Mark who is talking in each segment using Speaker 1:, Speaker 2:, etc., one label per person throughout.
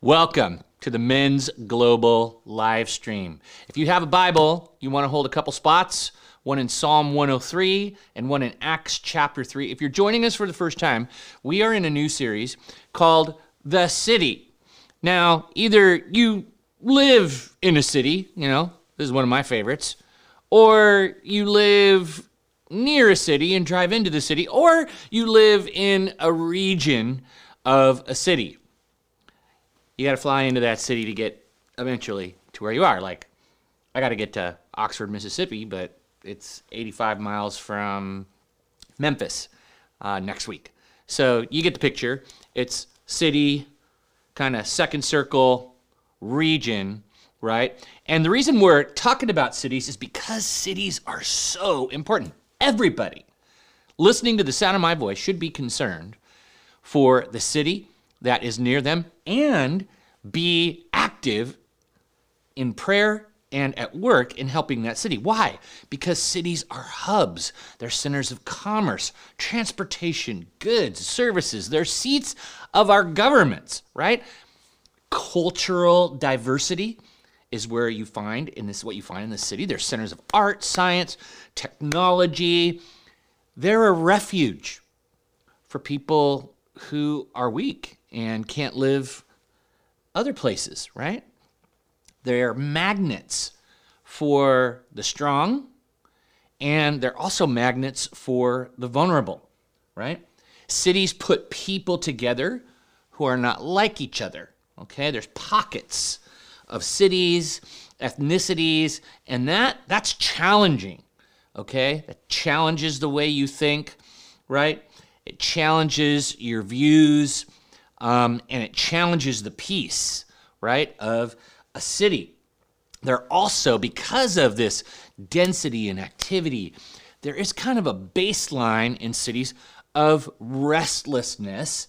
Speaker 1: Welcome to the Men's Global live stream. If you have a Bible, you want to hold a couple spots, one in Psalm 103 and one in Acts chapter 3. If you're joining us for the first time, we are in a new series called The City. Now, either you live in a city, you know, this is one of my favorites, or you live near a city and drive into the city, or you live in a region of a city you got to fly into that city to get eventually to where you are. Like, I got to get to Oxford, Mississippi, but it's 85 miles from Memphis uh, next week. So you get the picture. It's city, kind of second circle, region, right? And the reason we're talking about cities is because cities are so important. Everybody listening to the sound of my voice should be concerned for the city that is near them and be active in prayer and at work in helping that city. Why? Because cities are hubs. They're centers of commerce, transportation, goods, services. They're seats of our governments, right? Cultural diversity is where you find, and this is what you find in the city. They're centers of art, science, technology. They're a refuge for people who are weak and can't live other places, right? They're magnets for the strong, and they're also magnets for the vulnerable, right? Cities put people together who are not like each other, okay? There's pockets of cities, ethnicities, and that that's challenging, okay? That challenges the way you think, right? It challenges your views um, and it challenges the peace, right, of a city. There also, because of this density and activity, there is kind of a baseline in cities of restlessness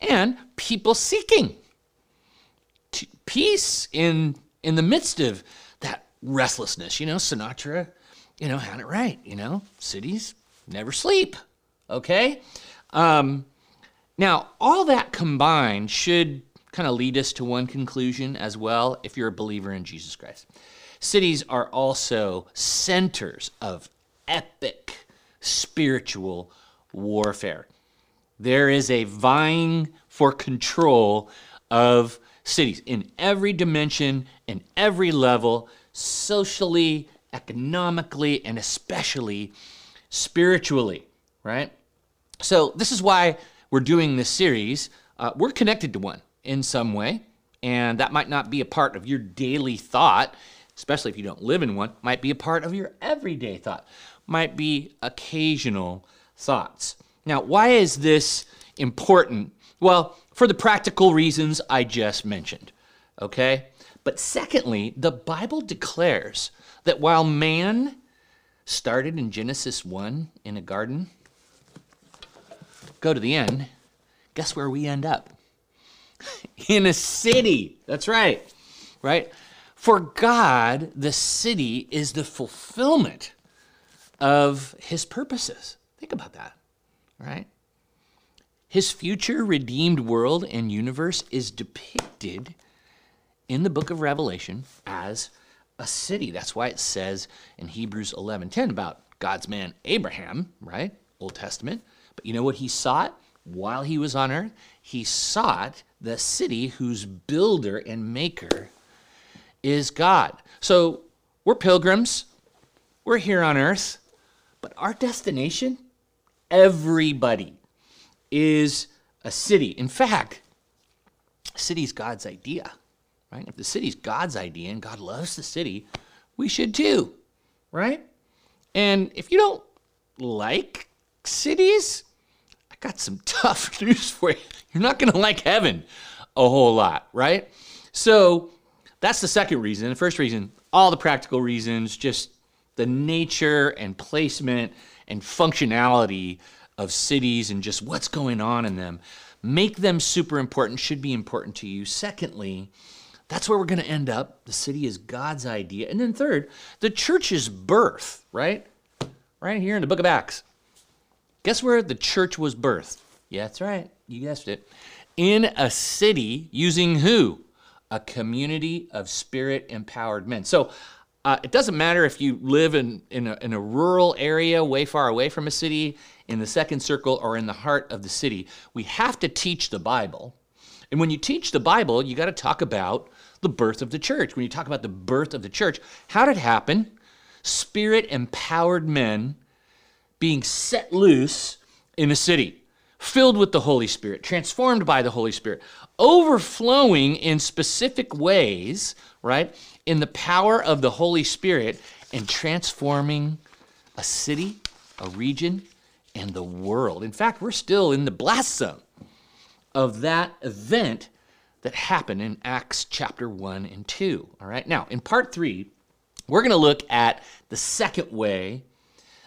Speaker 1: and people seeking peace in in the midst of that restlessness. You know, Sinatra, you know, had it right. You know, cities never sleep. Okay. Um, now, all that combined should kind of lead us to one conclusion as well if you're a believer in Jesus Christ. Cities are also centers of epic spiritual warfare. There is a vying for control of cities in every dimension, in every level, socially, economically, and especially spiritually, right? So, this is why we're doing this series, uh, we're connected to one in some way. And that might not be a part of your daily thought, especially if you don't live in one, might be a part of your everyday thought, might be occasional thoughts. Now, why is this important? Well, for the practical reasons I just mentioned, okay? But secondly, the Bible declares that while man started in Genesis 1 in a garden, go to the end, guess where we end up? In a city. That's right. Right? For God, the city is the fulfillment of his purposes. Think about that. Right? His future redeemed world and universe is depicted in the book of Revelation as a city. That's why it says in Hebrews 11:10 about God's man Abraham, right? Old Testament, but you know what he sought while he was on earth? He sought the city whose builder and maker is God. So we're pilgrims, we're here on earth, but our destination, everybody, is a city. In fact, city's God's idea, right? If the city's God's idea and God loves the city, we should too, right? And if you don't like cities, got some tough news for you. You're not going to like heaven a whole lot, right? So that's the second reason. The first reason, all the practical reasons, just the nature and placement and functionality of cities and just what's going on in them make them super important, should be important to you. Secondly, that's where we're going to end up. The city is God's idea. And then third, the church's birth, right? Right here in the book of Acts. Guess where the church was birthed? Yeah, that's right. You guessed it. In a city using who? a community of spirit empowered men. So uh, it doesn't matter if you live in, in a, in, a, rural area way far away from a city, in the second circle, or in the heart of the city. We have to teach the Bible. And when you teach the Bible, you got to talk about the birth of the church. When you talk about the birth of the church, how did it happen? Spirit empowered men being set loose in a city, filled with the Holy Spirit, transformed by the Holy Spirit, overflowing in specific ways, right, in the power of the Holy Spirit and transforming a city, a region, and the world. In fact, we're still in the blast zone of that event that happened in Acts chapter 1 and 2. All right, now in part 3, we're going to look at the second way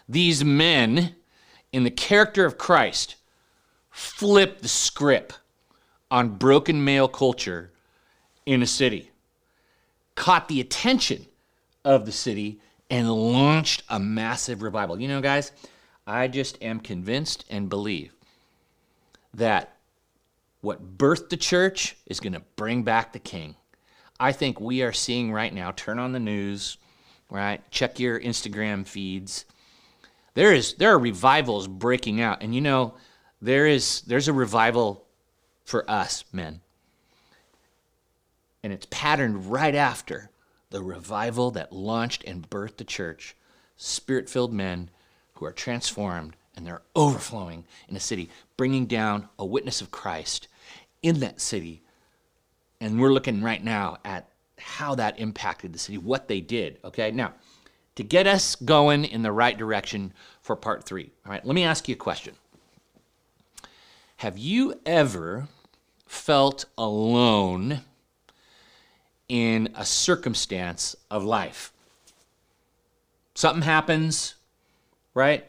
Speaker 1: these men in the character of Christ flip the script on broken male culture in a city, caught the attention of the city, and launched a massive revival. You know, guys, I just am convinced and believe that what birthed the church is going to bring back the king. I think we are seeing right now, turn on the news, right? Check your Instagram feeds. There is there are revivals breaking out. And you know, there is there's a revival for us, men. And it's patterned right after the revival that launched and birthed the church. Spirit-filled men who are transformed and they're overflowing in a city, bringing down a witness of Christ in that city. And we're looking right now at how that impacted the city, what they did. Okay, now to get us going in the right direction for part three. All right, let me ask you a question. Have you ever felt alone in a circumstance of life? Something happens, right?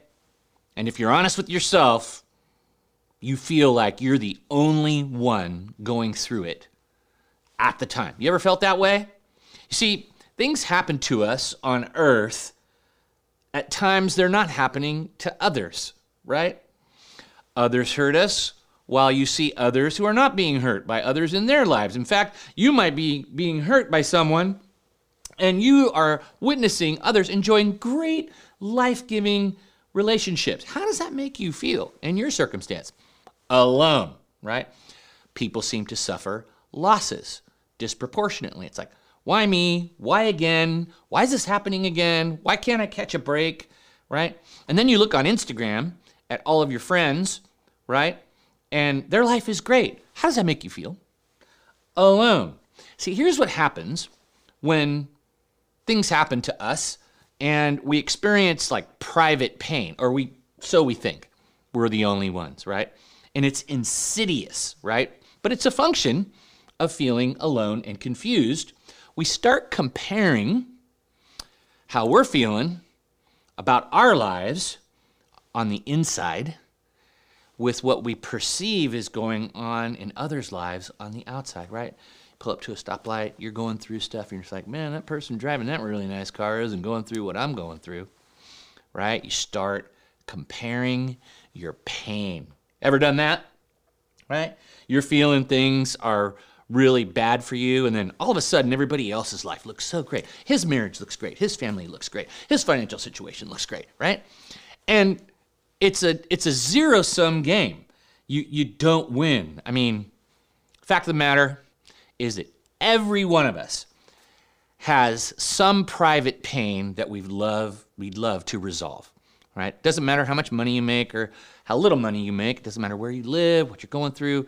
Speaker 1: And if you're honest with yourself, you feel like you're the only one going through it at the time. You ever felt that way? You see, things happen to us on earth. At times, they're not happening to others, right? Others hurt us while you see others who are not being hurt by others in their lives. In fact, you might be being hurt by someone and you are witnessing others enjoying great life giving relationships. How does that make you feel in your circumstance? alone, right? People seem to suffer losses disproportionately. It's like, why me? Why again? Why is this happening again? Why can't I catch a break? Right? And then you look on Instagram at all of your friends, right? And their life is great. How does that make you feel? Alone. See, here's what happens when things happen to us and we experience like private pain, or we so we think we're the only ones, right? and it's insidious, right? But it's a function of feeling alone and confused. We start comparing how we're feeling about our lives on the inside with what we perceive is going on in others' lives on the outside, right? Pull up to a stoplight, you're going through stuff, and you're just like, man, that person driving that really nice car isn't going through what I'm going through, right? You start comparing your pain Ever done that? Right? You're feeling things are really bad for you, and then all of a sudden, everybody else's life looks so great. His marriage looks great. His family looks great. His financial situation looks great, right? And it's a it's a zero sum game. You you don't win. I mean, fact of the matter is that every one of us has some private pain that we'd love we'd love to resolve right? Doesn't matter how much money you make or how little money you make, it doesn't matter where you live, what you're going through.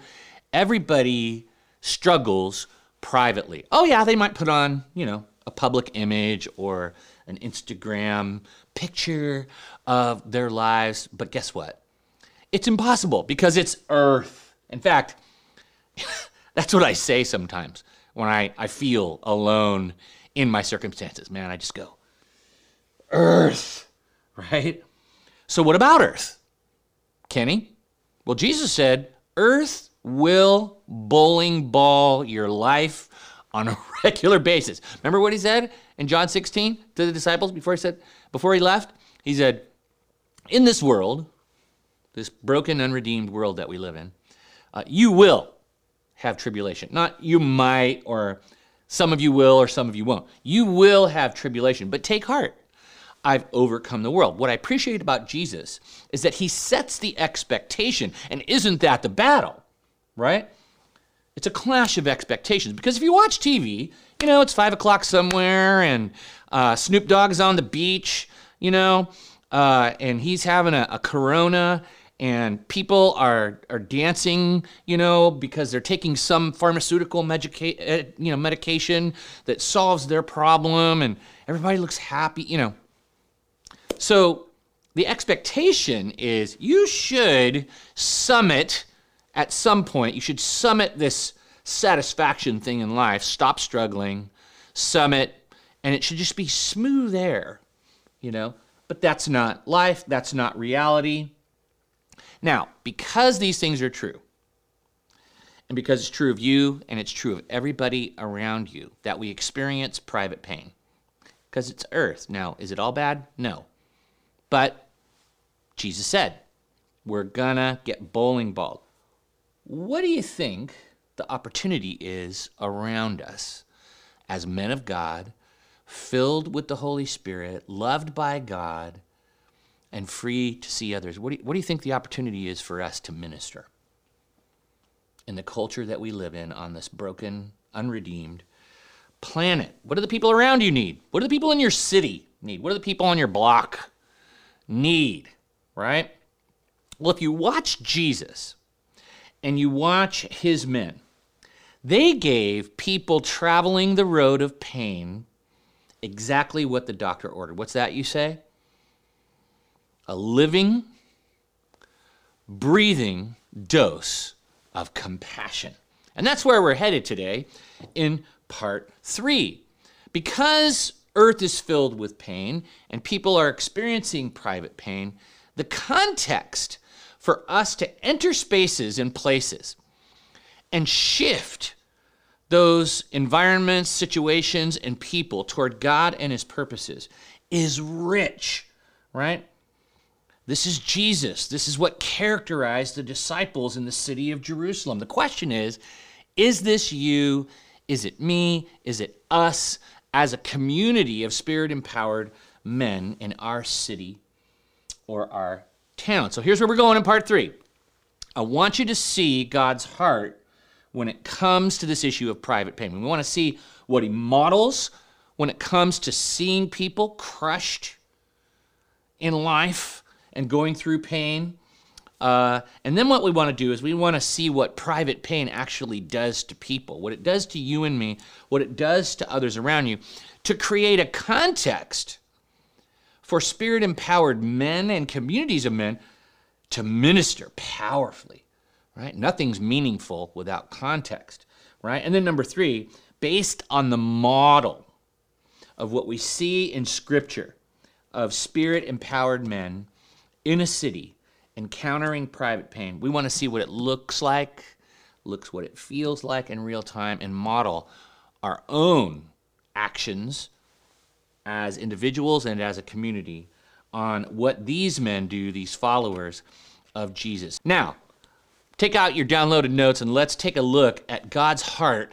Speaker 1: Everybody struggles privately. Oh, yeah, they might put on, you know, a public image or an Instagram picture of their lives, but guess what? It's impossible because it's earth. In fact, that's what I say sometimes when I, I feel alone in my circumstances. Man, I just go, earth, right? So, what about earth? Kenny? Well, Jesus said, Earth will bowling ball your life on a regular basis. Remember what he said in John 16 to the disciples before he said, before he left? He said, In this world, this broken, unredeemed world that we live in, uh, you will have tribulation. Not you might, or some of you will, or some of you won't. You will have tribulation, but take heart. I've overcome the world. What I appreciate about Jesus is that he sets the expectation, and isn't that the battle, right? It's a clash of expectations because if you watch TV, you know, it's five o'clock somewhere and uh, Snoop Dogg's on the beach, you know, uh, and he's having a, a corona and people are are dancing, you know, because they're taking some pharmaceutical medica- uh, you know medication that solves their problem, and everybody looks happy, you know. So the expectation is you should summit at some point. You should summit this satisfaction thing in life. Stop struggling, summit, and it should just be smooth air, you know. But that's not life. That's not reality. Now, because these things are true, and because it's true of you and it's true of everybody around you, that we experience private pain. Because it's earth. Now, is it all bad? No. But Jesus said, we're gonna get bowling balled. What do you think the opportunity is around us as men of God, filled with the Holy Spirit, loved by God, and free to see others. What do, you, what do you think the opportunity is for us to minister in the culture that we live in on this broken, unredeemed planet? What do the people around you need? What do the people in your city need? What do the people on your block need? Right? Well, if you watch Jesus and you watch his men, they gave people traveling the road of pain exactly what the doctor ordered. What's that you say? a living, breathing dose of compassion. And that's where we're headed today in part three. Because earth is filled with pain and people are experiencing private pain, the context for us to enter spaces and places and shift those environments, situations, and people toward God and His purposes is rich, right? This is Jesus. This is what characterized the disciples in the city of Jerusalem. The question is is this you? Is it me? Is it us as a community of spirit empowered men in our city or our town? So here's where we're going in part three. I want you to see God's heart when it comes to this issue of private pain. We want to see what he models when it comes to seeing people crushed in life and going through pain. Uh, and then what we want to do is we want to see what private pain actually does to people, what it does to you and me, what it does to others around you, to create a context for spirit empowered men and communities of men to minister powerfully, right? Nothing's meaningful without context, right? And then number three, based on the model of what we see in Scripture of spirit empowered men in a city encountering private pain, we want to see what it looks like, looks what it feels like in real time, and model our own actions as individuals and as a community on what these men do, these followers of Jesus. Now, take out your downloaded notes and let's take a look at God's heart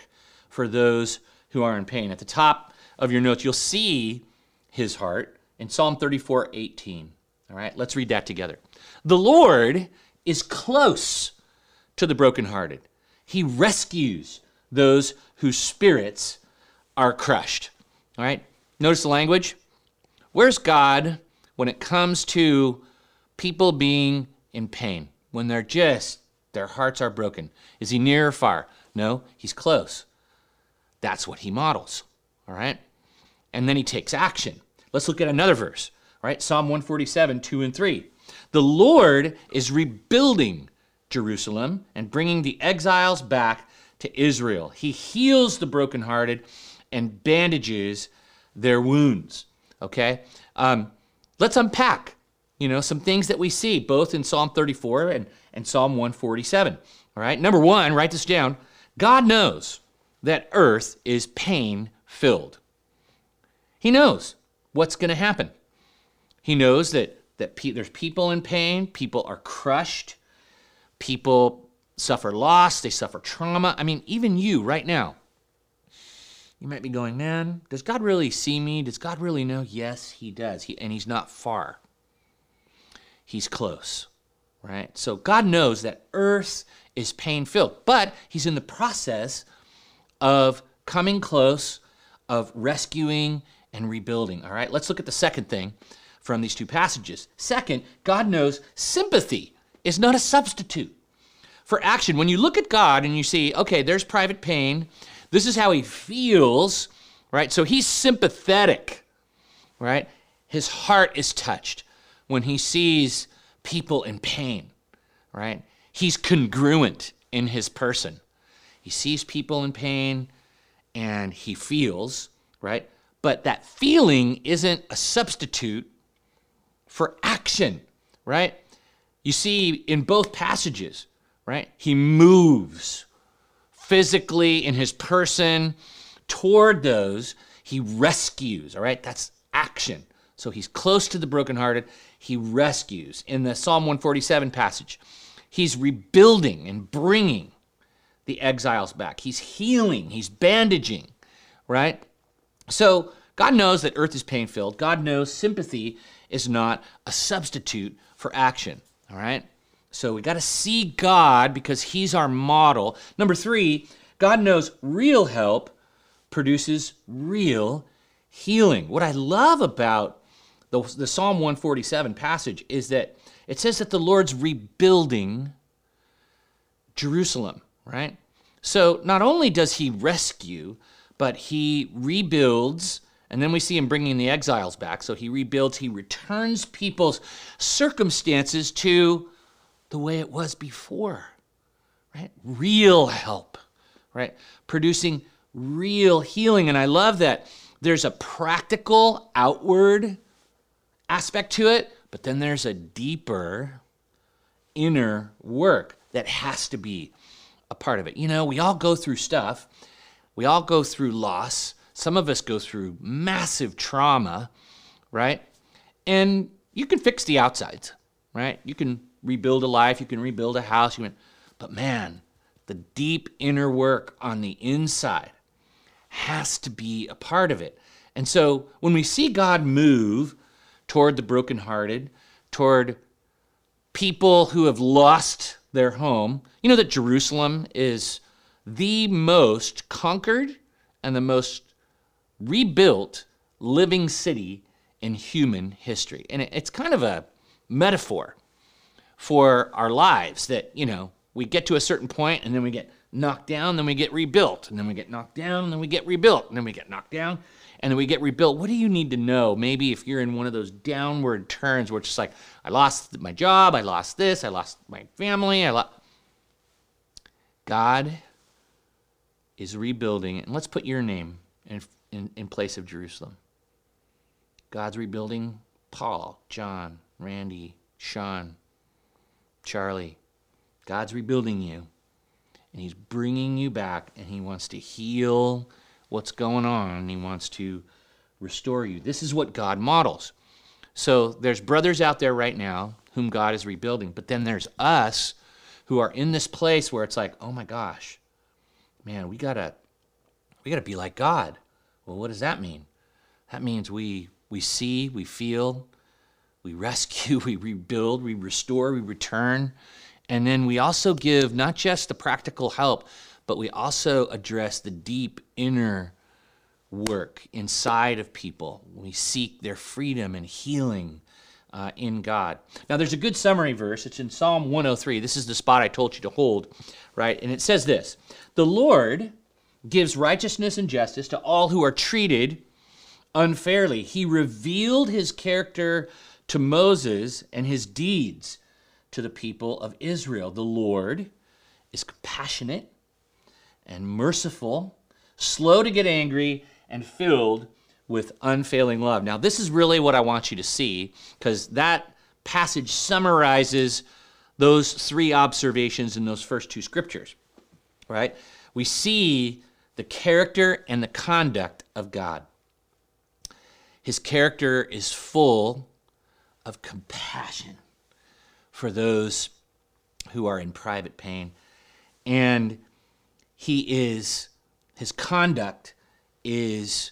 Speaker 1: for those who are in pain. At the top of your notes, you'll see his heart in Psalm 34 18. All right, let's read that together. The Lord is close to the brokenhearted. He rescues those whose spirits are crushed. All right, notice the language. Where's God when it comes to people being in pain? When they're just, their hearts are broken. Is he near or far? No, he's close. That's what he models. All right, and then he takes action. Let's look at another verse right? Psalm 147, 2 and 3. The Lord is rebuilding Jerusalem and bringing the exiles back to Israel. He heals the brokenhearted and bandages their wounds. Okay? Um, let's unpack, you know, some things that we see both in Psalm 34 and, and Psalm 147. All right? Number one, write this down. God knows that earth is pain filled. He knows what's going to happen. He knows that, that pe- there's people in pain, people are crushed, people suffer loss, they suffer trauma. I mean, even you right now, you might be going, man, does God really see me? Does God really know? Yes, He does. He, and He's not far, He's close, right? So God knows that earth is pain filled, but He's in the process of coming close, of rescuing and rebuilding, all right? Let's look at the second thing from these two passages. Second, God knows sympathy is not a substitute for action. When you look at God and you see, okay, there's private pain, this is how he feels, right? So he's sympathetic, right? His heart is touched when he sees people in pain, right? He's congruent in his person. He sees people in pain and he feels, right? But that feeling isn't a substitute for action, right? You see in both passages, right? He moves physically in his person toward those he rescues, all right? That's action. So he's close to the brokenhearted, he rescues. In the Psalm 147 passage, he's rebuilding and bringing the exiles back. He's healing, he's bandaging, right? So God knows that earth is pain filled. God knows sympathy is not a substitute for action, all right? So we got to see God because He's our model. Number three, God knows real help produces real healing. What I love about the, the Psalm 147 passage is that it says that the Lord's rebuilding Jerusalem, right? So not only does He rescue, but He rebuilds. And then we see him bringing the exiles back. So he rebuilds, he returns people's circumstances to the way it was before, right? Real help, right? Producing real healing. And I love that there's a practical outward aspect to it, but then there's a deeper inner work that has to be a part of it. You know, we all go through stuff, we all go through loss. Some of us go through massive trauma, right? And you can fix the outsides, right? You can rebuild a life, you can rebuild a house, you can, but man, the deep inner work on the inside has to be a part of it. And so when we see God move toward the brokenhearted, toward people who have lost their home, you know that Jerusalem is the most conquered and the most rebuilt living city in human history. And it's kind of a metaphor for our lives that, you know, we get to a certain point and then we get knocked down, then we get rebuilt, and then we get knocked down, and then we get rebuilt, and then we get knocked down, and then we get rebuilt. What do you need to know? Maybe if you're in one of those downward turns where it's just like, I lost my job, I lost this, I lost my family, I lost. God is rebuilding, and let's put your name in, in, in place of Jerusalem. God's rebuilding Paul, John, Randy, Sean, Charlie, God's rebuilding you, and He's bringing you back, and He wants to heal what's going on, and He wants to restore you. This is what God models. So there's brothers out there right now whom God is rebuilding, but then there's us who are in this place where it's like, oh my gosh, man, we gotta we gotta be like God. Well, what does that mean? That means we we see, we feel, we rescue, we rebuild, we restore, we return. And then we also give not just the practical help, but we also address the deep inner work inside of people. We seek their freedom and healing uh, in God. Now, there's a good summary verse. It's in Psalm 103. This is the spot I told you to hold, right? And it says this The Lord gives righteousness and justice to all who are treated unfairly. He revealed his character to Moses and his deeds to the people of Israel. The Lord is compassionate and merciful, slow to get angry, and filled with unfailing love. Now, this is really what I want you to see because that passage summarizes those three observations in those first two scriptures, right? We see the character and the conduct of God. His character is full of compassion for those who are in private pain. And he is, his conduct is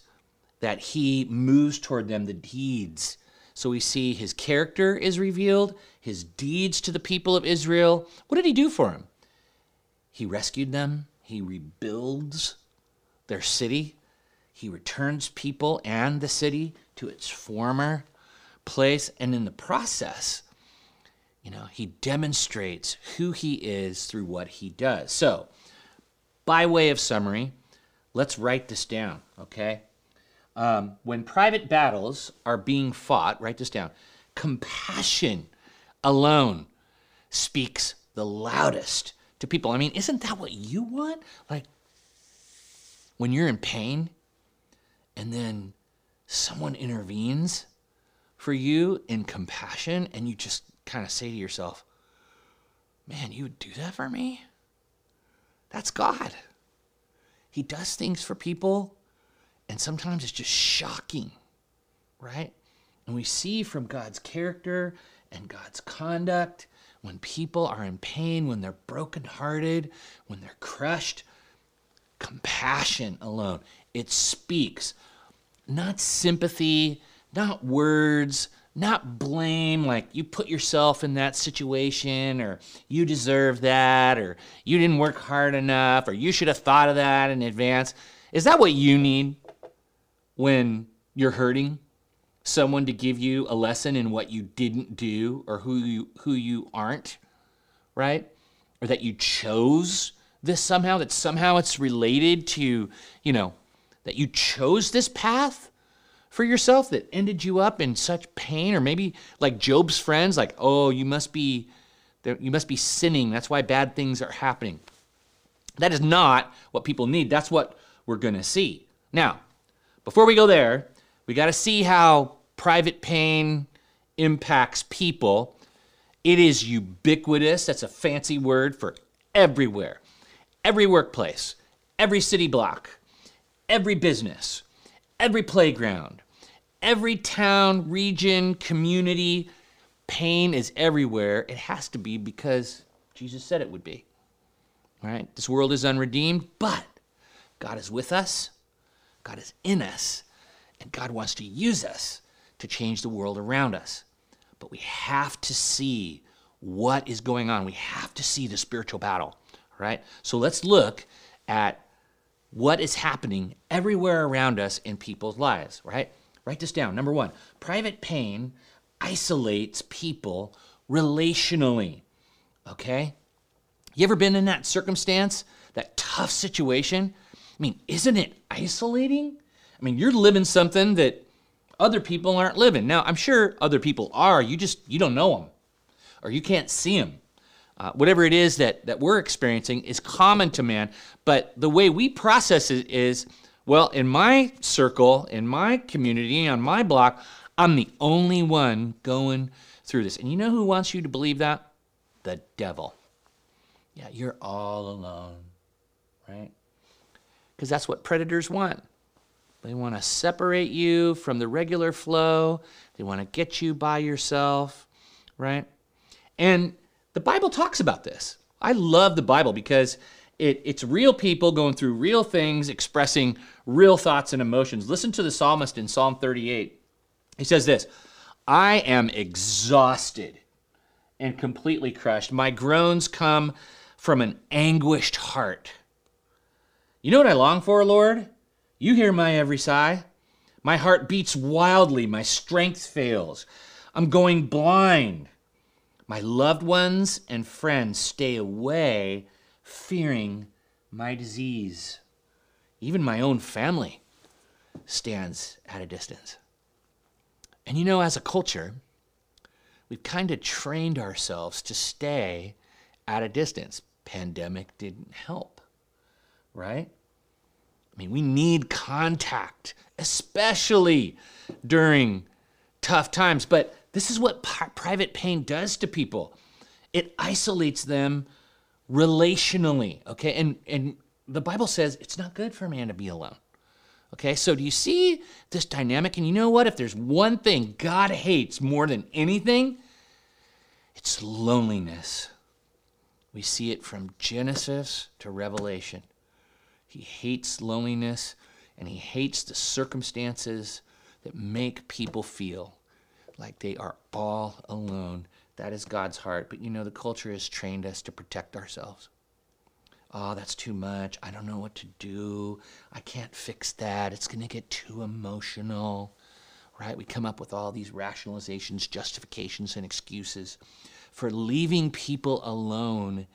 Speaker 1: that he moves toward them the deeds. So we see his character is revealed, his deeds to the people of Israel. What did he do for them? He rescued them, he rebuilds their city, he returns people and the city to its former place, and in the process, you know, he demonstrates who he is through what he does. So, by way of summary, let's write this down, okay? Um, when private battles are being fought, write this down. Compassion alone speaks the loudest to people. I mean, isn't that what you want? Like, when you're in pain and then someone intervenes for you in compassion and you just kind of say to yourself, man, you would do that for me? That's God. He does things for people, and sometimes it's just shocking, right? And we see from God's character and God's conduct when people are in pain, when they're brokenhearted, when they're crushed, compassion alone. It speaks, not sympathy, not words, not blame, like you put yourself in that situation, or you deserve that, or you didn't work hard enough, or you should have thought of that in advance. Is that what you need when you're hurting? Someone to give you a lesson in what you didn't do or who you who you aren't, right? Or that you chose this somehow, that somehow it's related to, you know, that you chose this path for yourself that ended you up in such pain or maybe like Job's friends like oh you must be you must be sinning. That's why bad things are happening. That is not what people need. That's what we're going to see. Now before we go there we got to see how private pain impacts people. It is ubiquitous. That's a fancy word for everywhere. Every workplace every city block every business every playground, every town, region, community. Pain is everywhere. It has to be because Jesus said it would be. Right? This world is unredeemed, but God is with us, God is in us, and God wants to use us to change the world around us. But we have to see what is going on. We have to see the spiritual battle, right? So let's look at what is happening everywhere around us in people's lives, right? Write this down. Number one, private pain isolates people relationally. Okay? You ever been in that circumstance, that tough situation? I mean, isn't it isolating? I mean, you're living something that other people aren't living. Now, I'm sure other people are. You just you don't know them, or you can't see them uh, whatever it is that, that we're experiencing is common to man. But the way we process it is, well, in my circle, in my community, on my block, I'm the only one going through this. And you know who wants you to believe that? The devil. Yeah, you're all alone, right? Because that's what predators want. They want to separate you from the regular flow. They want to get you by yourself, right? And the Bible talks about this. I love the Bible because it, it's real people going through real things, expressing real thoughts and emotions. Listen to the psalmist in Psalm 38. He says this I am exhausted and completely crushed. My groans come from an anguished heart. You know what I long for, Lord? You hear my every sigh. My heart beats wildly. My strength fails. I'm going blind. My loved ones and friends stay away, fearing my disease. Even my own family stands at a distance. And you know, as a culture, we've kind of trained ourselves to stay at a distance. Pandemic didn't help, right? I mean, we need contact, especially during tough times. But this is what private pain does to people. It isolates them relationally, okay? And and the Bible says it's not good for a man to be alone. Okay? So do you see this dynamic? And you know what? If there's one thing God hates more than anything, it's loneliness. We see it from Genesis to Revelation. He hates loneliness and he hates the circumstances that make people feel like they are all alone. That is God's heart. But you know, the culture has trained us to protect ourselves. Oh, that's too much. I don't know what to do. I can't fix that. It's going to get too emotional. Right? We come up with all these rationalizations, justifications, and excuses for leaving people alone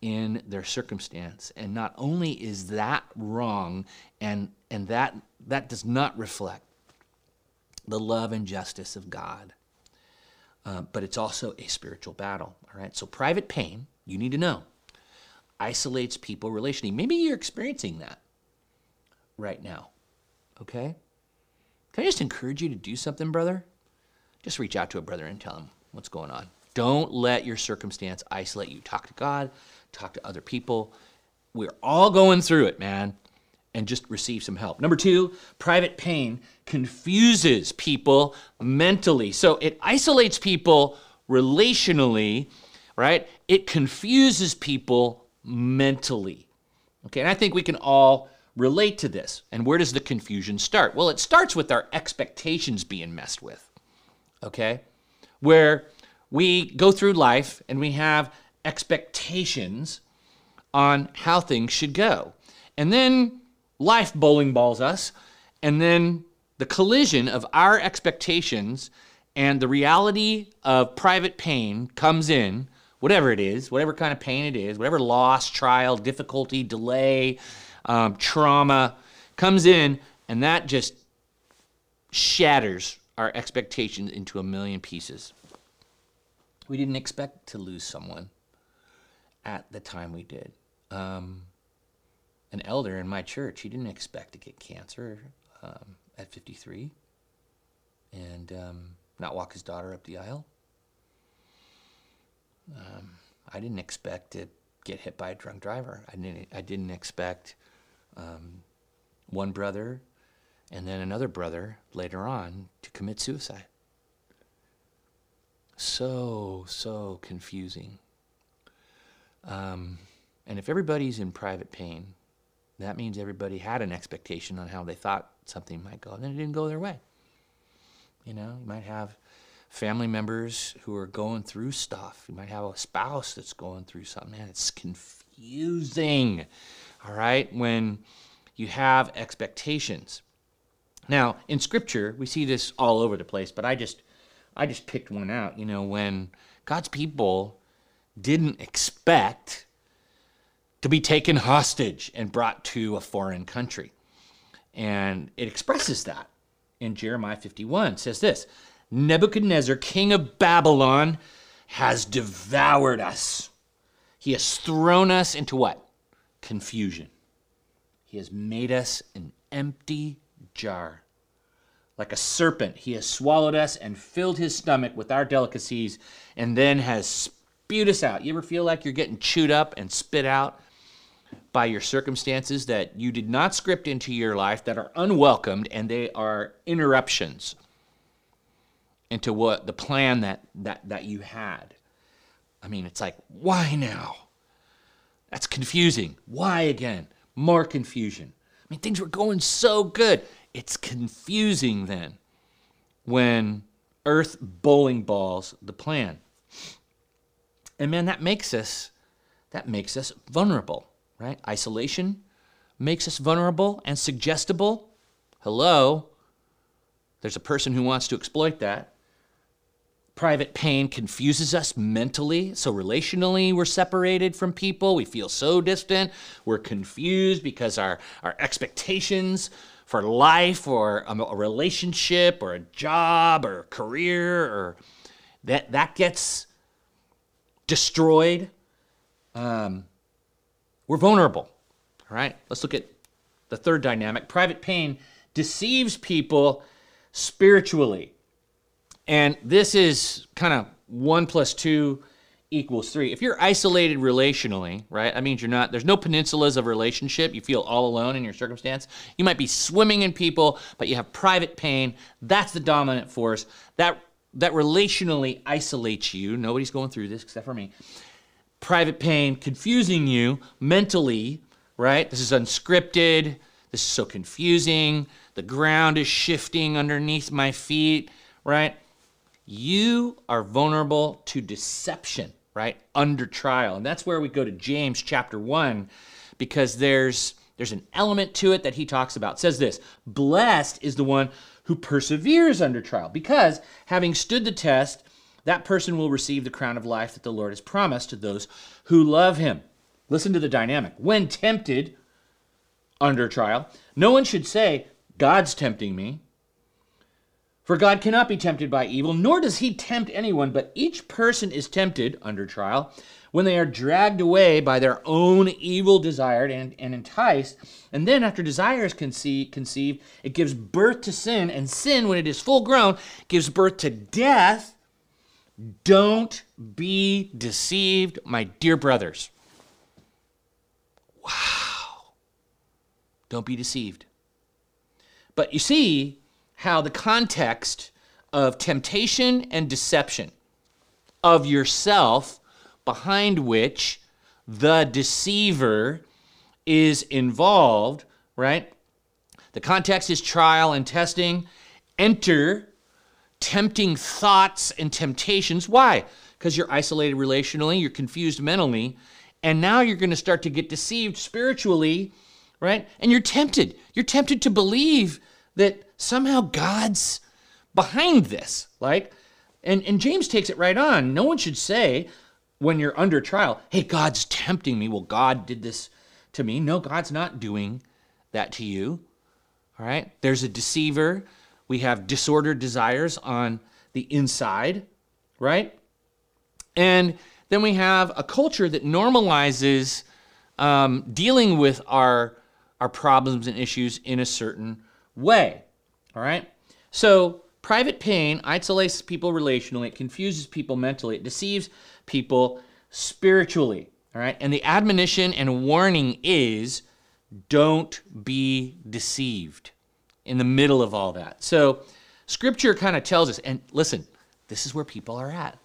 Speaker 1: in their circumstance. And not only is that wrong and and that that does not reflect the love and justice of God. Uh, but it's also a spiritual battle. All right. So private pain, you need to know, isolates people relationally. Maybe you're experiencing that right now. Okay. Can I just encourage you to do something, brother? Just reach out to a brother and tell him what's going on. Don't let your circumstance isolate you. Talk to God, talk to other people. We're all going through it, man and just receive some help. Number two, private pain confuses people mentally. So it isolates people relationally, right? It confuses people mentally. Okay, and I think we can all relate to this. And where does the confusion start? Well, it starts with our expectations being messed with. Okay? Where we go through life and we have expectations on how things should go. And then life bowling balls us, and then the collision of our expectations and the reality of private pain comes in, whatever it is, whatever kind of pain it is, whatever loss, trial, difficulty, delay, um, trauma comes in, and that just shatters our expectations into a million pieces. We didn't expect to lose someone at the time we did. Um, an elder in my church. He didn't expect to get cancer um, at 53 and um, not walk his daughter up the aisle. Um, I didn't expect to get hit by a drunk driver. I didn't, I didn't expect um, one brother and then another brother later on to commit suicide. So, so confusing. Um, and if everybody's in private pain, that means everybody had an expectation on how they thought something might go, and then it didn't go their way. You know, you might have family members who are going through stuff. You might have a spouse that's going through something. Man, it's confusing. All right, when you have expectations. Now, in Scripture, we see this all over the place, but I just, I just picked one out. You know, when God's people didn't expect to be taken hostage and brought to a foreign country. And it expresses that in Jeremiah 51. Says this Nebuchadnezzar, king of Babylon, has devoured us. He has thrown us into what? Confusion. He has made us an empty jar. Like a serpent, he has swallowed us and filled his stomach with our delicacies and then has spewed us out. You ever feel like you're getting chewed up and spit out? By your circumstances that you did not script into your life that are unwelcomed and they are interruptions into what the plan that that that you had. I mean, it's like, why now? That's confusing. Why again? More confusion. I mean, things were going so good. It's confusing then when earth bowling balls the plan. And man, that makes us that makes us vulnerable right? Isolation makes us vulnerable and suggestible. Hello? There's a person who wants to exploit that. Private pain confuses us mentally. So, relationally, we're separated from people. We feel so distant. We're confused because our, our expectations for life or a, a relationship or a job or a career or that, that gets destroyed. Um, we're vulnerable. All right, let's look at the third dynamic. Private pain deceives people spiritually. And this is kind of one plus two equals three. If you're isolated relationally, right, that means you're not, there's no peninsulas of relationship. You feel all alone in your circumstance. You might be swimming in people, but you have private pain. That's the dominant force. That, that relationally isolates you. Nobody's going through this except for me private pain confusing you mentally, right? This is unscripted. This is so confusing. The ground is shifting underneath my feet, right? You are vulnerable to deception, right? Under trial. And that's where we go to James chapter 1 because there's there's an element to it that he talks about. It says this, blessed is the one who perseveres under trial because having stood the test, that person will receive the crown of life that the Lord has promised to those who love him. Listen to the dynamic. When tempted under trial, no one should say, God's tempting me. For God cannot be tempted by evil, nor does he tempt anyone, but each person is tempted under trial when they are dragged away by their own evil desire and, and enticed. And then, after desire is conceived, conceived, it gives birth to sin, and sin, when it is full grown, gives birth to death. Don't be deceived, my dear brothers. Wow. Don't be deceived. But you see how the context of temptation and deception of yourself, behind which the deceiver is involved, right? The context is trial and testing. Enter tempting thoughts and temptations. Why? Because you're isolated relationally, you're confused mentally, and now you're going to start to get deceived spiritually, right? And you're tempted. You're tempted to believe that somehow God's behind this. Like, and, and James takes it right on. No one should say when you're under trial, hey, God's tempting me. Well, God did this to me. No, God's not doing that to you. All right? There's a deceiver we have disordered desires on the inside, right? And then we have a culture that normalizes um, dealing with our, our problems and issues in a certain way, all right? So, private pain isolates people relationally, it confuses people mentally, it deceives people spiritually, all right? And the admonition and warning is don't be deceived in the middle of all that. So scripture kind of tells us, and listen, this is where people are at.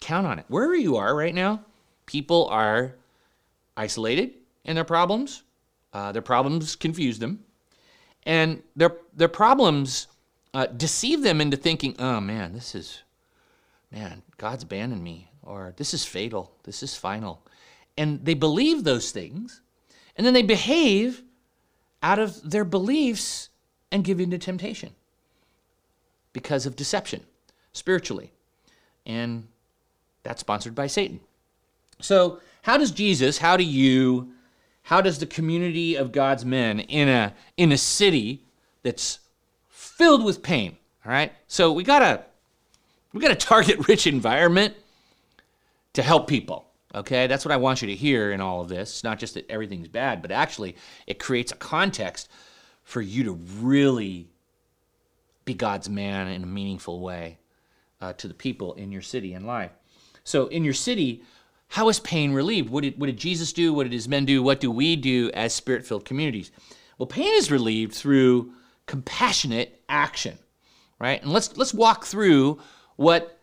Speaker 1: Count on it. Wherever you are right now, people are isolated in their problems. Uh, their problems confuse them. And their, their problems uh, deceive them into thinking, oh man, this is, man, God's abandoned me, or this is fatal, this is final. And they believe those things, and then they behave out of their beliefs and give in to temptation because of deception spiritually. And that's sponsored by Satan. So, how does Jesus, how do you, how does the community of God's men in a in a city that's filled with pain, all right? So, we got to we got to target rich environment to help people. Okay? That's what I want you to hear in all of this. It's not just that everything's bad, but actually it creates a context for you to really be God's man in a meaningful way uh, to the people in your city and life. So, in your city, how is pain relieved? What did, what did Jesus do? What did his men do? What do we do as spirit filled communities? Well, pain is relieved through compassionate action, right? And let's, let's walk through what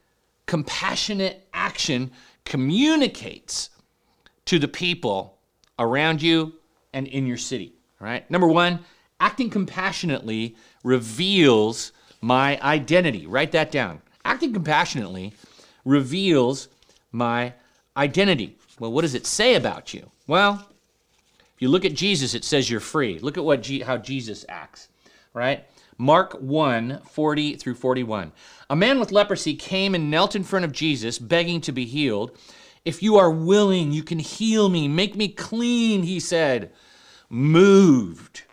Speaker 1: compassionate action communicates to the people around you and in your city, right? Number one, Acting compassionately reveals my identity. Write that down. Acting compassionately reveals my identity. Well, what does it say about you? Well, if you look at Jesus, it says you're free. Look at what G- how Jesus acts, right? Mark 1 40 through 41. A man with leprosy came and knelt in front of Jesus, begging to be healed. If you are willing, you can heal me. Make me clean, he said. Moved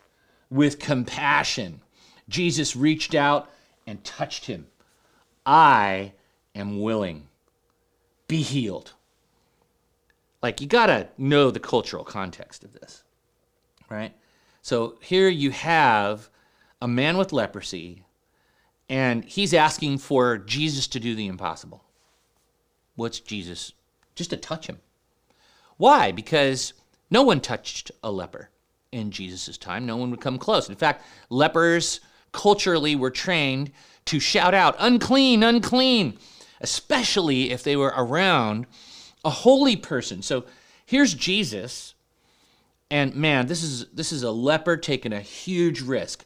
Speaker 1: with compassion. Jesus reached out and touched him. I am willing. Be healed. Like, you got to know the cultural context of this, right? So here you have a man with leprosy, and he's asking for Jesus to do the impossible. What's Jesus? Just to touch him. Why? Because no one touched a leper in Jesus' time. No one would come close. In fact, lepers culturally were trained to shout out, unclean, unclean, especially if they were around a holy person. So here's Jesus, and man, this is this is a leper taking a huge risk,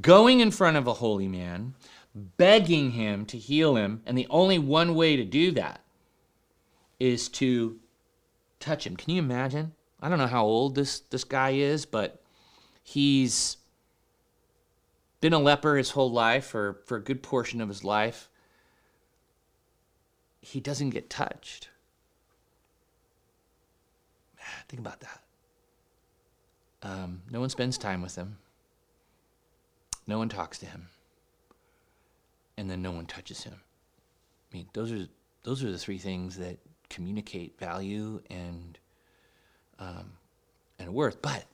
Speaker 1: going in front of a holy man, begging him to heal him, and the only one way to do that is to touch him. Can you imagine? I don't know how old this this guy is, but he's been a leper his whole life or for a good portion of his life. He doesn't get touched. Think about that. Um, no one spends time with him. No one talks to him. And then no one touches him. I mean, those are those are the three things that communicate value and um, and worth. But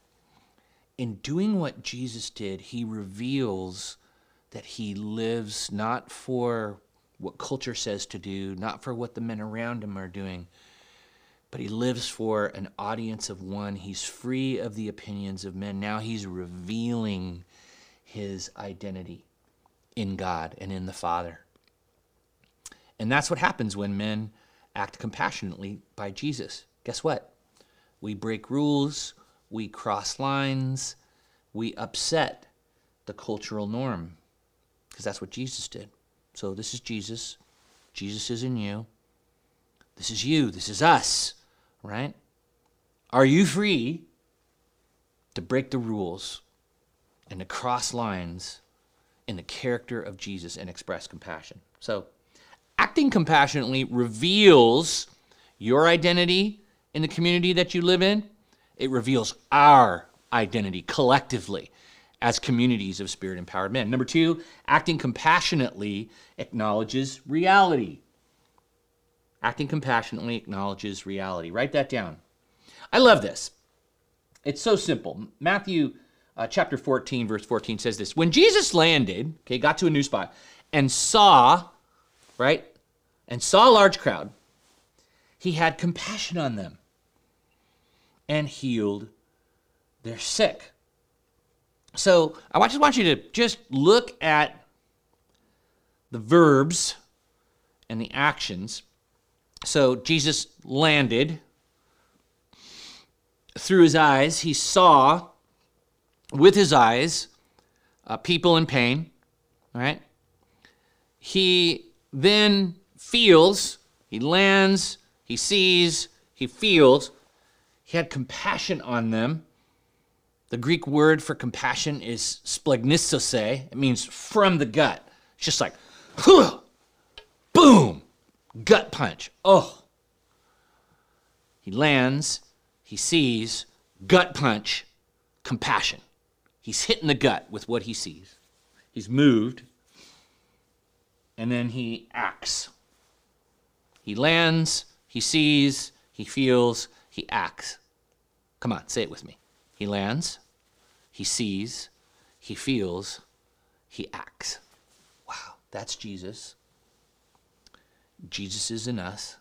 Speaker 1: in doing what Jesus did, he reveals that he lives not for what culture says to do, not for what the men around him are doing, but he lives for an audience of one. He's free of the opinions of men. Now he's revealing his identity in God and in the Father. And that's what happens when men act compassionately by Jesus. Guess what? We break rules, we cross lines, we upset the cultural norm because that's what Jesus did. So this is Jesus. Jesus is in you. This is you. This is us, right? Are you free to break the rules and to cross lines in the character of Jesus and express compassion? So, acting compassionately reveals your identity in the community that you live in, it reveals our identity collectively as communities of spirit empowered men. Number two, acting compassionately acknowledges reality. Acting compassionately acknowledges reality. Write that down. I love this. It's so simple. Matthew uh, chapter 14, verse 14 says this When Jesus landed, okay, got to a new spot, and saw, right, and saw a large crowd, he had compassion on them and healed their sick. So I just want you to just look at the verbs and the actions. So Jesus landed. Through his eyes, he saw with his eyes uh, people in pain. Right. He then feels, he lands, he sees, he feels. He had compassion on them. The Greek word for compassion is splagnistose. It means from the gut. It's just like, boom, gut punch. Oh. He lands, he sees, gut punch, compassion. He's hit in the gut with what he sees. He's moved, and then he acts. He lands, he sees, he feels, he acts. Come on, say it with me. He lands, he sees, he feels, he acts. Wow, that's Jesus. Jesus is in us.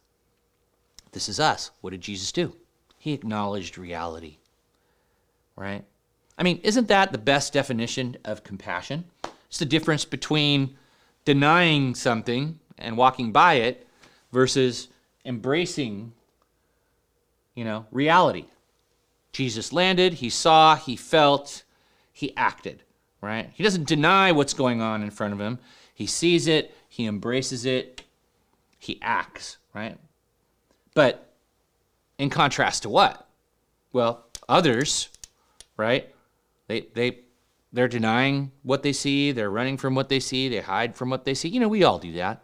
Speaker 1: This is us. What did Jesus do? He acknowledged reality. Right? I mean, isn't that the best definition of compassion? It's the difference between denying something and walking by it versus embracing, you know, reality. Jesus landed, he saw, he felt, he acted, right? He doesn't deny what's going on in front of him. He sees it, he embraces it, he acts, right? But in contrast to what? Well, others, right? They they they're denying what they see, they're running from what they see, they hide from what they see. You know, we all do that.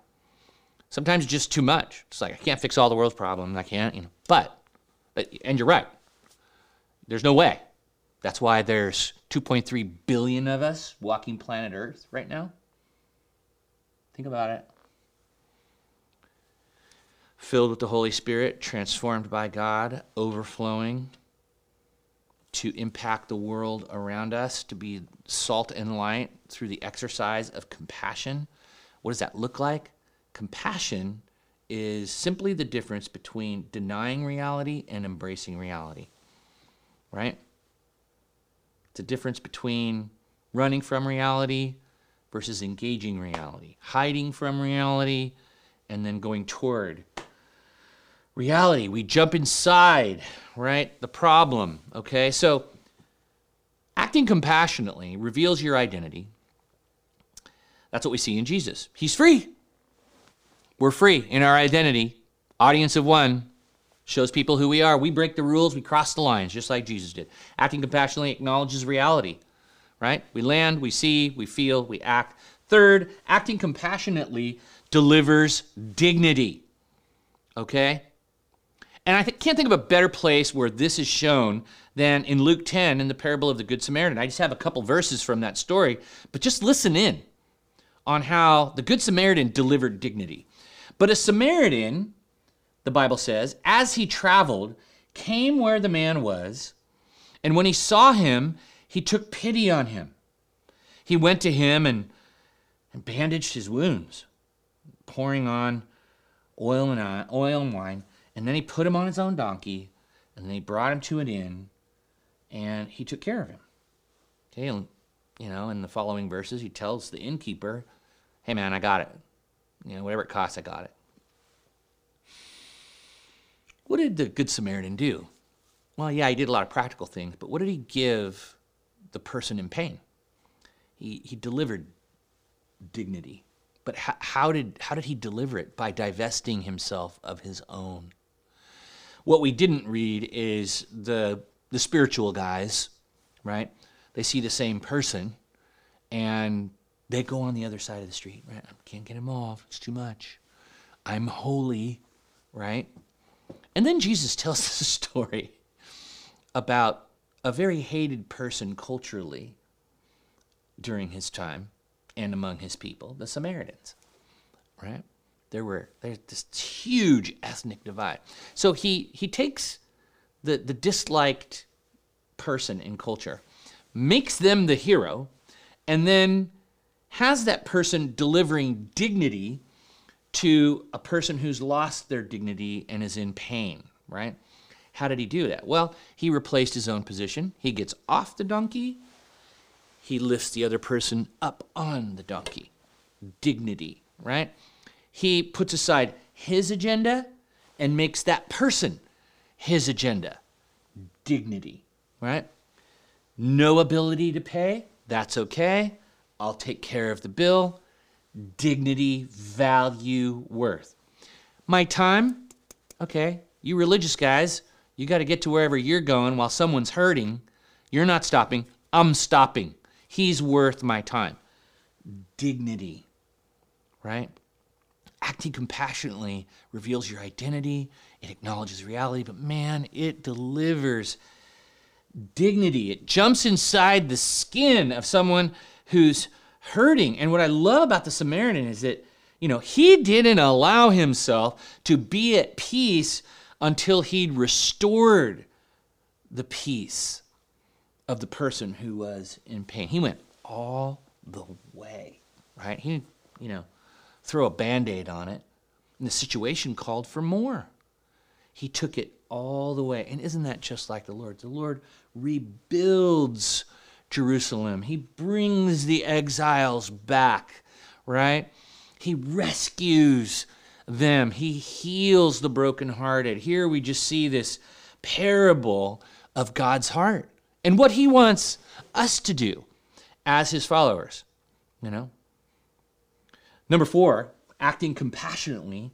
Speaker 1: Sometimes just too much. It's like I can't fix all the world's problems. I can't, you know. But, but Uh, and you're right. There's no way. That's why there's 2.3 billion of us walking planet Earth right now. Think about it. Filled with the Holy Spirit, transformed by God, overflowing to impact the world around us, to be salt and light through the exercise of compassion. What does that look like? Compassion is simply the difference between denying reality and embracing reality right? It's a difference between running from reality versus engaging reality, hiding from reality, and then going toward reality. We jump inside, right? The problem, okay? So, acting compassionately reveals your identity. That's what we see in Jesus. He's free. We're free in our identity. Audience of one shows people who we are. We break the rules, we cross the lines, just like Jesus did. Acting compassionately acknowledges reality, right? We land, we see, we feel, we act. Third, acting compassionately delivers dignity, okay? And I th- can't think of a better place where this is shown than in Luke 10 in the parable of the Good Samaritan. I just have a couple verses from that story, but just listen in on how the Good Samaritan delivered dignity. But a Samaritan, the Bible says, as he traveled, came where the man was, and when he saw him, he took pity on him. He went to him and, and bandaged his wounds, pouring on oil and, oil and wine, and then he put him on his own donkey, and then he brought him to an inn, and he took care of him. Okay, and, you know, in the following verses, he tells the innkeeper, hey man, I got it. You know, whatever it costs, I got it. What did the Good Samaritan do? Well, yeah, he did a lot of practical things, but what did he give the person in pain? He, he delivered dignity. But how, how, did, how did he deliver it? By divesting himself of his own. What we didn't read is the, the spiritual guys, right? They see the same person and they go on the other side of the street, right? I can't get involved. It's too much. I'm holy, right? And then Jesus tells the story about a very hated person culturally during his time and among his people, the Samaritans, right? There were there's this huge ethnic divide. So he he takes the the disliked person in culture, makes them the hero, and then has that person delivering dignity to a person who's lost their dignity and is in pain, right? How did he do that? Well, he replaced his own position. He gets off the donkey, he lifts the other person up on the donkey. Dignity, right? He puts aside his agenda and makes that person his agenda. Dignity, right? No ability to pay, that's okay. I'll take care of the bill. Dignity, value, worth. My time, okay, you religious guys, you got to get to wherever you're going while someone's hurting. You're not stopping. I'm stopping. He's worth my time. Dignity, right? Acting compassionately reveals your identity, it acknowledges reality, but man, it delivers dignity. It jumps inside the skin of someone who's hurting. And what I love about the Samaritan is that, you know, he didn't allow himself to be at peace until he'd restored the peace of the person who was in pain. He went all the way, right? He, you know, throw a band aid on it. And the situation called for more. He took it all the way. And isn't that just like the Lord? The Lord rebuilds Jerusalem. He brings the exiles back, right? He rescues them. He heals the brokenhearted. Here we just see this parable of God's heart and what he wants us to do as his followers, you know? Number 4, acting compassionately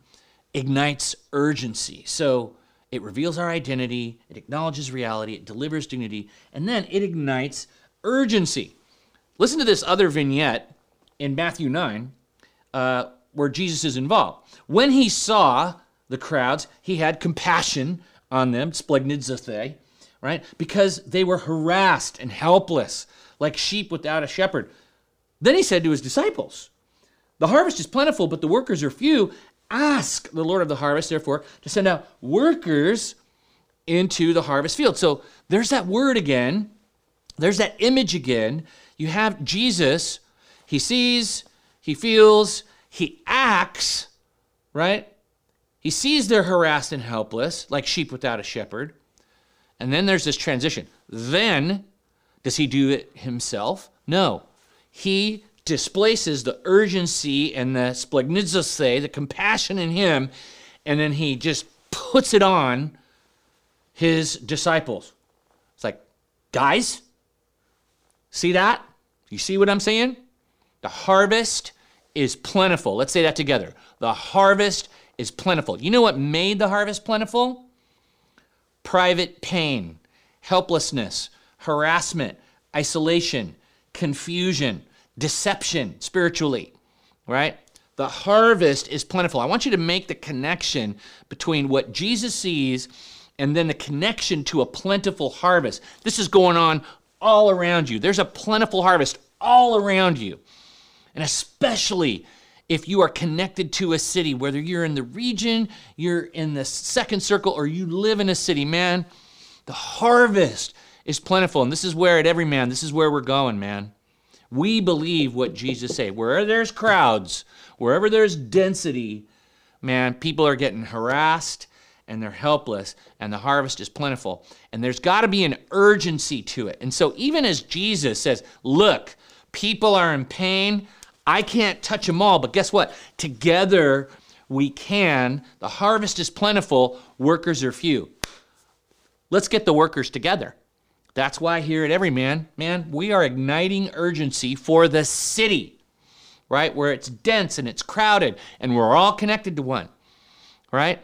Speaker 1: ignites urgency. So it reveals our identity, it acknowledges reality, it delivers dignity, and then it ignites urgency. Listen to this other vignette in Matthew 9 uh, where Jesus is involved. When he saw the crowds, he had compassion on them, splanchnizomai, right? Because they were harassed and helpless, like sheep without a shepherd. Then he said to his disciples, The harvest is plentiful, but the workers are few. Ask the Lord of the harvest, therefore, to send out workers into the harvest field. So there's that word again there's that image again. You have Jesus, he sees, he feels, he acts, right? He sees they're harassed and helpless, like sheep without a shepherd. And then there's this transition. Then, does he do it himself? No. He displaces the urgency and the splanchnidzose, the compassion in him, and then he just puts it on his disciples. It's like, guys, see that? You see what I'm saying? The harvest is plentiful. Let's say that together. The harvest is plentiful. You know what made the harvest plentiful? Private pain, helplessness, harassment, isolation, confusion, deception spiritually, right? The harvest is plentiful. I want you to make the connection between what Jesus sees and then the connection to a plentiful harvest. This is going on all around you. There's a plentiful harvest all around you. And especially if you are connected to a city, whether you're in the region, you're in the second circle, or you live in a city, man, the harvest is plentiful. And this is where at every man, this is where we're going, man. We believe what Jesus said. Where there's crowds, wherever there's density, man, people are getting harassed and they're helpless, and the harvest is plentiful. And there's got to be an urgency to it. And so, even as Jesus says, Look, people are in pain, I can't touch them all, but guess what? Together we can. The harvest is plentiful, workers are few. Let's get the workers together. That's why here at Everyman, man, we are igniting urgency for the city, right? Where it's dense and it's crowded and we're all connected to one, right?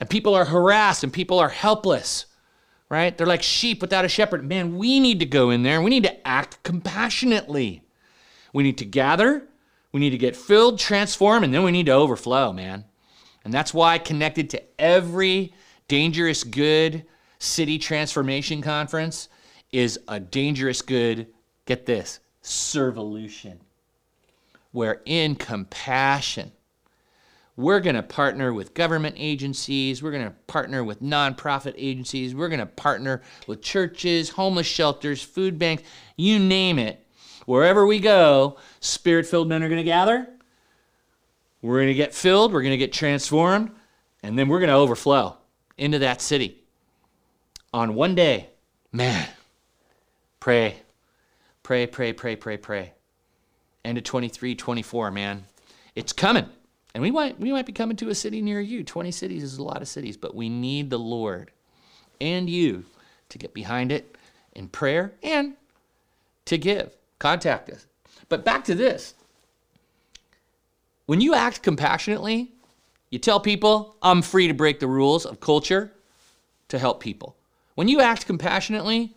Speaker 1: And people are harassed and people are helpless, right? They're like sheep without a shepherd. Man, we need to go in there we need to act compassionately. We need to gather, we need to get filled, transform, and then we need to overflow, man. And that's why connected to every dangerous good city transformation conference is a dangerous good, get this, servolution. Where in compassion, we're going to partner with government agencies. We're going to partner with nonprofit agencies. We're going to partner with churches, homeless shelters, food banks, you name it. Wherever we go, spirit filled men are going to gather. We're going to get filled. We're going to get transformed. And then we're going to overflow into that city on one day. Man, pray, pray, pray, pray, pray, pray. End of 23, 24, man. It's coming. And we might, we might be coming to a city near you. 20 cities is a lot of cities, but we need the Lord and you to get behind it in prayer and to give. Contact us. But back to this. When you act compassionately, you tell people, I'm free to break the rules of culture to help people. When you act compassionately,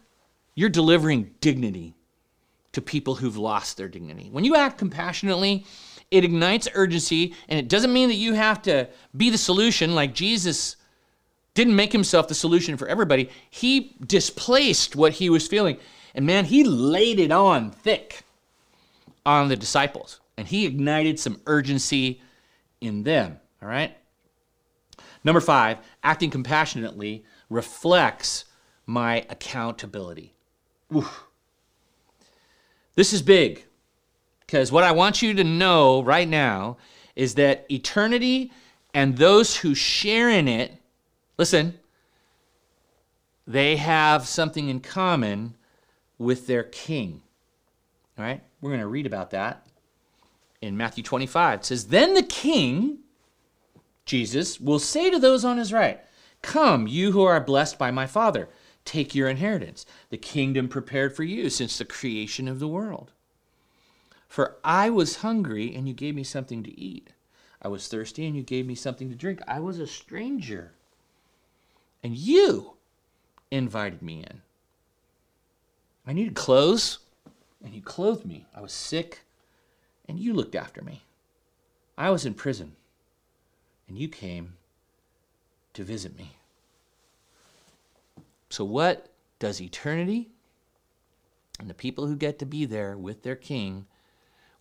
Speaker 1: you're delivering dignity to people who've lost their dignity. When you act compassionately, it ignites urgency, and it doesn't mean that you have to be the solution like Jesus didn't make himself the solution for everybody. He displaced what he was feeling. And man, he laid it on thick on the disciples, and he ignited some urgency in them. All right? Number five, acting compassionately reflects my accountability. Oof. This is big because what I want you to know right now is that eternity and those who share in it, listen, they have something in common with their king. All right? We're going to read about that in Matthew 25. It says, Then the king, Jesus, will say to those on his right, Come, you who are blessed by my Father, take your inheritance, the kingdom prepared for you since the creation of the world. For I was hungry, and you gave me something to eat. I was thirsty, and you gave me something to drink. I was a stranger, and you invited me in. I needed clothes, and you clothed me. I was sick, and you looked after me. I was in prison, and you came to visit me. So, what does eternity and the people who get to be there with their king,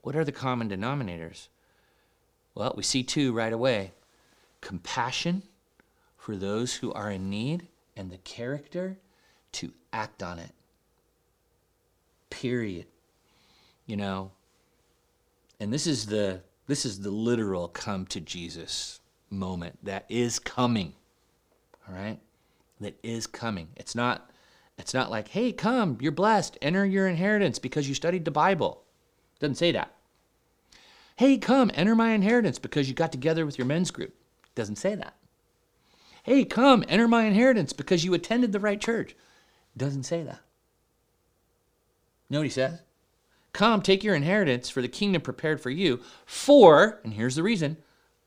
Speaker 1: what are the common denominators? Well, we see two right away compassion for those who are in need and the character to act on it period. You know, and this is the this is the literal come to Jesus moment that is coming. All right? That is coming. It's not it's not like, "Hey, come, you're blessed. Enter your inheritance because you studied the Bible." Doesn't say that. "Hey, come, enter my inheritance because you got together with your men's group." Doesn't say that. hey, come, enter my inheritance because you attended the right church. Doesn't say that. You know what he says? Come, take your inheritance for the kingdom prepared for you. For, and here's the reason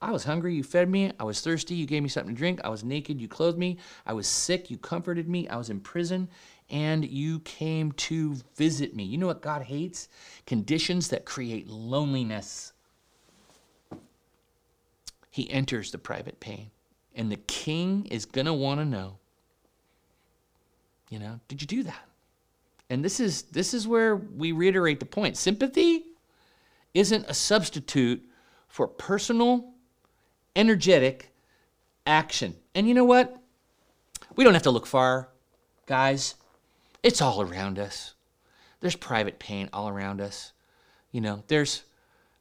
Speaker 1: I was hungry, you fed me. I was thirsty, you gave me something to drink. I was naked, you clothed me. I was sick, you comforted me. I was in prison, and you came to visit me. You know what God hates? Conditions that create loneliness. He enters the private pain, and the king is going to want to know, you know, did you do that? And this is this is where we reiterate the point. Sympathy isn't a substitute for personal energetic action. And you know what? We don't have to look far, guys. It's all around us. There's private pain all around us. You know, there's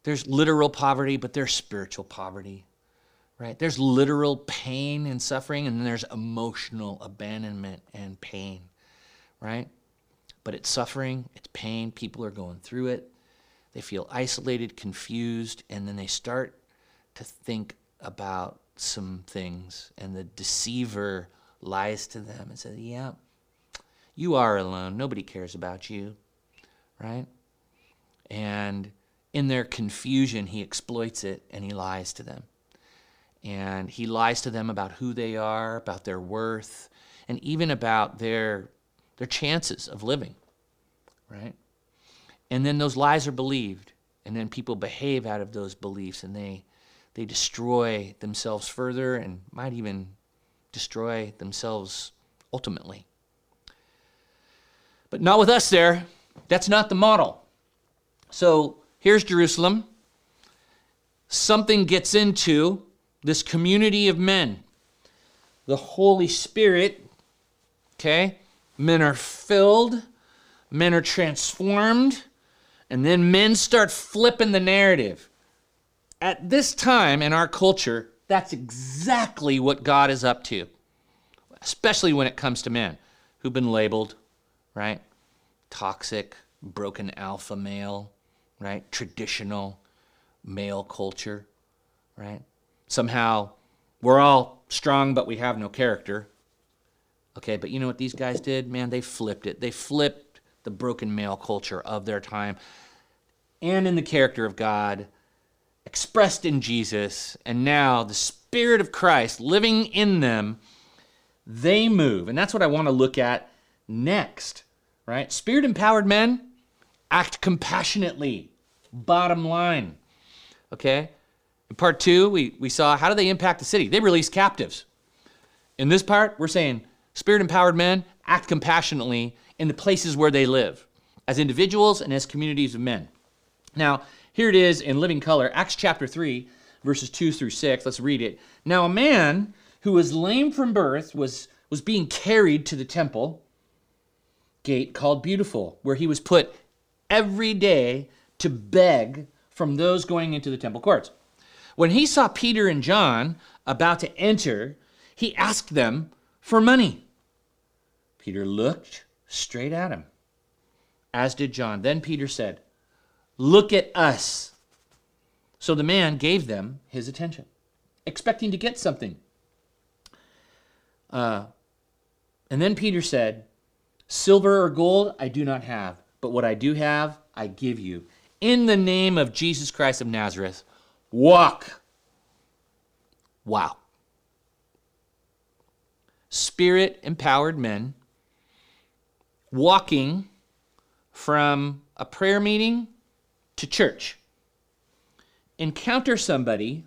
Speaker 1: there's literal poverty, but there's spiritual poverty. Right? There's literal pain and suffering and then there's emotional abandonment and pain. Right? But it's suffering, it's pain, people are going through it. They feel isolated, confused, and then they start to think about some things, and the deceiver lies to them and says, Yeah, you are alone. Nobody cares about you, right? And in their confusion, he exploits it and he lies to them. And he lies to them about who they are, about their worth, and even about their, their chances of living, right? And then those lies are believed, and then people behave out of those beliefs, and they they destroy themselves further and might even destroy themselves ultimately. But not with us there. That's not the model. So here's Jerusalem. Something gets into this community of men. The Holy Spirit, okay? Men are filled, men are transformed, and then men start flipping the narrative at this time in our culture, that's exactly what God is up to, especially when it comes to men who've been labeled, right? Toxic, broken alpha male, right? Traditional male culture, right? Somehow we're all strong, but we have no character. Okay, but you know what these guys did? Man, they flipped it. They flipped the broken male culture of their time and in the character of God expressed in Jesus, and now the Spirit of Christ living in them, they move. And that's what I want to look at next, right? Spirit empowered men act compassionately. Bottom line. Okay? In part two, we, we saw how do they impact the city? They release captives. In this part, we're saying spirit empowered men act compassionately in the places where they live, as individuals and as communities of men. Now, here it is in living color, Acts chapter 3, verses 2 through 6. Let's read it. Now, a man who was lame from birth was, was being carried to the temple gate called Beautiful, where he was put every day to beg from those going into the temple courts. When he saw Peter and John about to enter, he asked them for money. Peter looked straight at him, as did John. Then Peter said, Look at us. So the man gave them his attention, expecting to get something. Uh, and then Peter said, Silver or gold I do not have, but what I do have, I give you. In the name of Jesus Christ of Nazareth, walk. Wow. Spirit empowered men walking from a prayer meeting to church. Encounter somebody,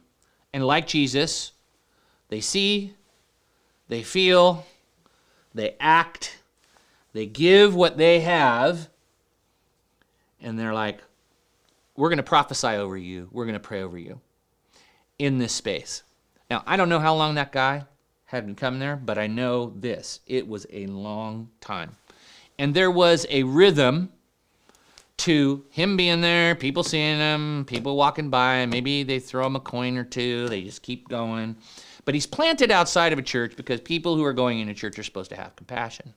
Speaker 1: and like Jesus, they see, they feel, they act, they give what they have, and they're like, we're going to prophesy over you, we're going to pray over you in this space. Now, I don't know how long that guy had been coming there, but I know this it was a long time. And there was a rhythm to him being there, people seeing him, people walking by, maybe they throw him a coin or two, they just keep going. But he's planted outside of a church because people who are going into church are supposed to have compassion.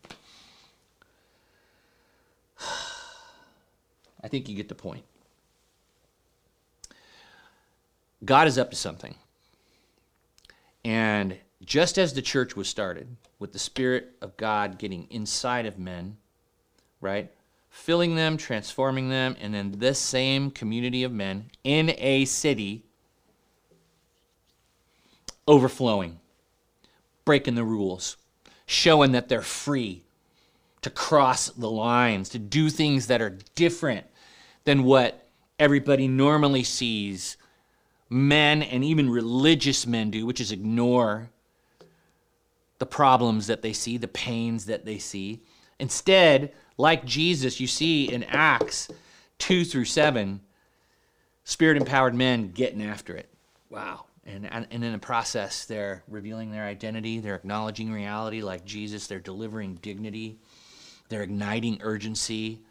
Speaker 1: I think you get the point. God is up to something. And just as the church was started, with the Spirit of God getting inside of men, right? Filling them, transforming them, and then this same community of men in a city overflowing, breaking the rules, showing that they're free to cross the lines, to do things that are different than what everybody normally sees men and even religious men do, which is ignore the problems that they see, the pains that they see. Instead, like Jesus, you see in Acts 2 through 7, spirit empowered men getting after it. Wow. And, and, in the process, they're revealing their identity, they're acknowledging reality like Jesus, they're delivering dignity, they're igniting urgency,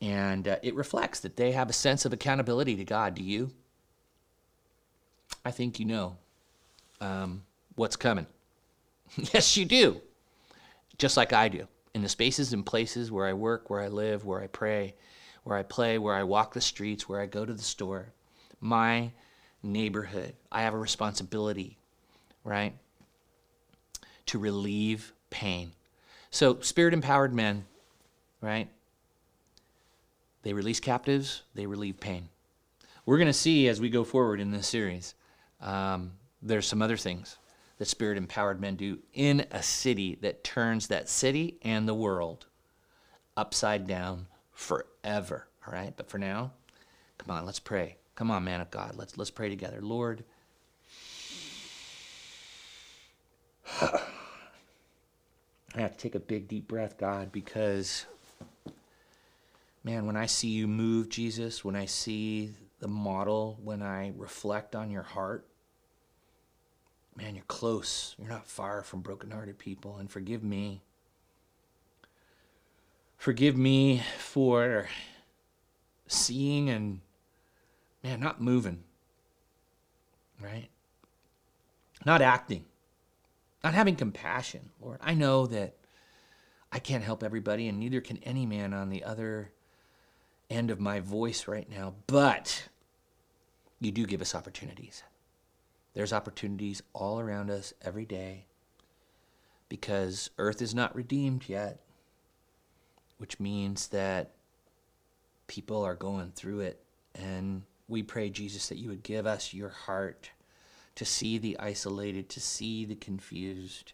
Speaker 1: and uh, it reflects that they have a sense of accountability to God. Do you? I think you know um, what's coming. yes, you do. Just like I do. In the spaces and places where I work, where I live, where I pray, where I play, where I walk the streets, where I go to the store, my neighborhood, I have a responsibility, right? To relieve pain. So, spirit empowered men, right? They release captives, they relieve pain. We're going to see as we go forward in this series, um, there's some other things that spirit empowered men do in a city that turns that city and the world upside down forever. All right, but for now, come on, let's pray. Come on, man of God, let's let's pray together. Lord, I have to take a big deep breath, God, because man, when I see you move, Jesus, when I see the model, when I reflect on your heart, man, you're close. You're not far from brokenhearted people. And forgive me. Forgive me for seeing and, man, not moving, right? Not acting, not having compassion, Lord. I know that I can't help everybody, and neither can any man on the other end of my voice right now, but you do give us opportunities. There's opportunities all around us every day because earth is not redeemed yet, which means that people are going through it. And we pray, Jesus, that you would give us your heart to see the isolated, to see the confused,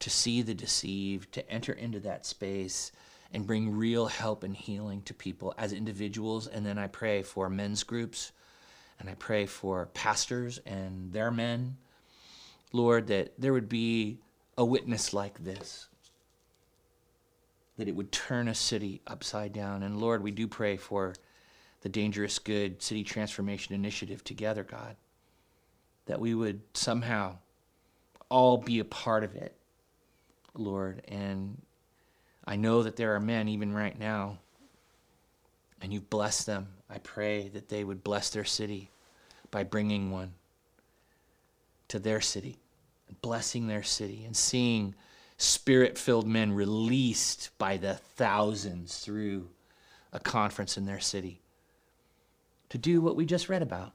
Speaker 1: to see the deceived, to enter into that space and bring real help and healing to people as individuals. And then I pray for men's groups and I pray for pastors and their men, Lord, that there would be a witness like this, that it would turn a city upside down. And Lord, we do pray for the Dangerous Good City Transformation Initiative together, God, that we would somehow all be a part of it, Lord. And I know that there are men, even right now, and you've blessed them. I pray that they would bless their city by bringing one to their city, blessing their city, and seeing spirit filled men released by the thousands through a conference in their city to do what we just read about.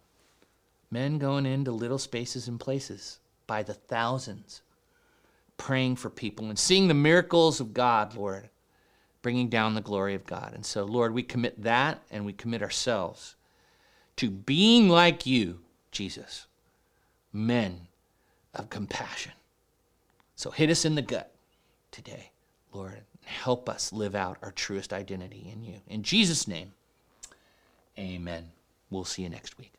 Speaker 1: Men going into little spaces and places by the thousands, praying for people and seeing the miracles of God, Lord bringing down the glory of God. And so, Lord, we commit that and we commit ourselves to being like you, Jesus, men of compassion. So hit us in the gut today, Lord. Help us live out our truest identity in you. In Jesus' name, amen. We'll see you next week.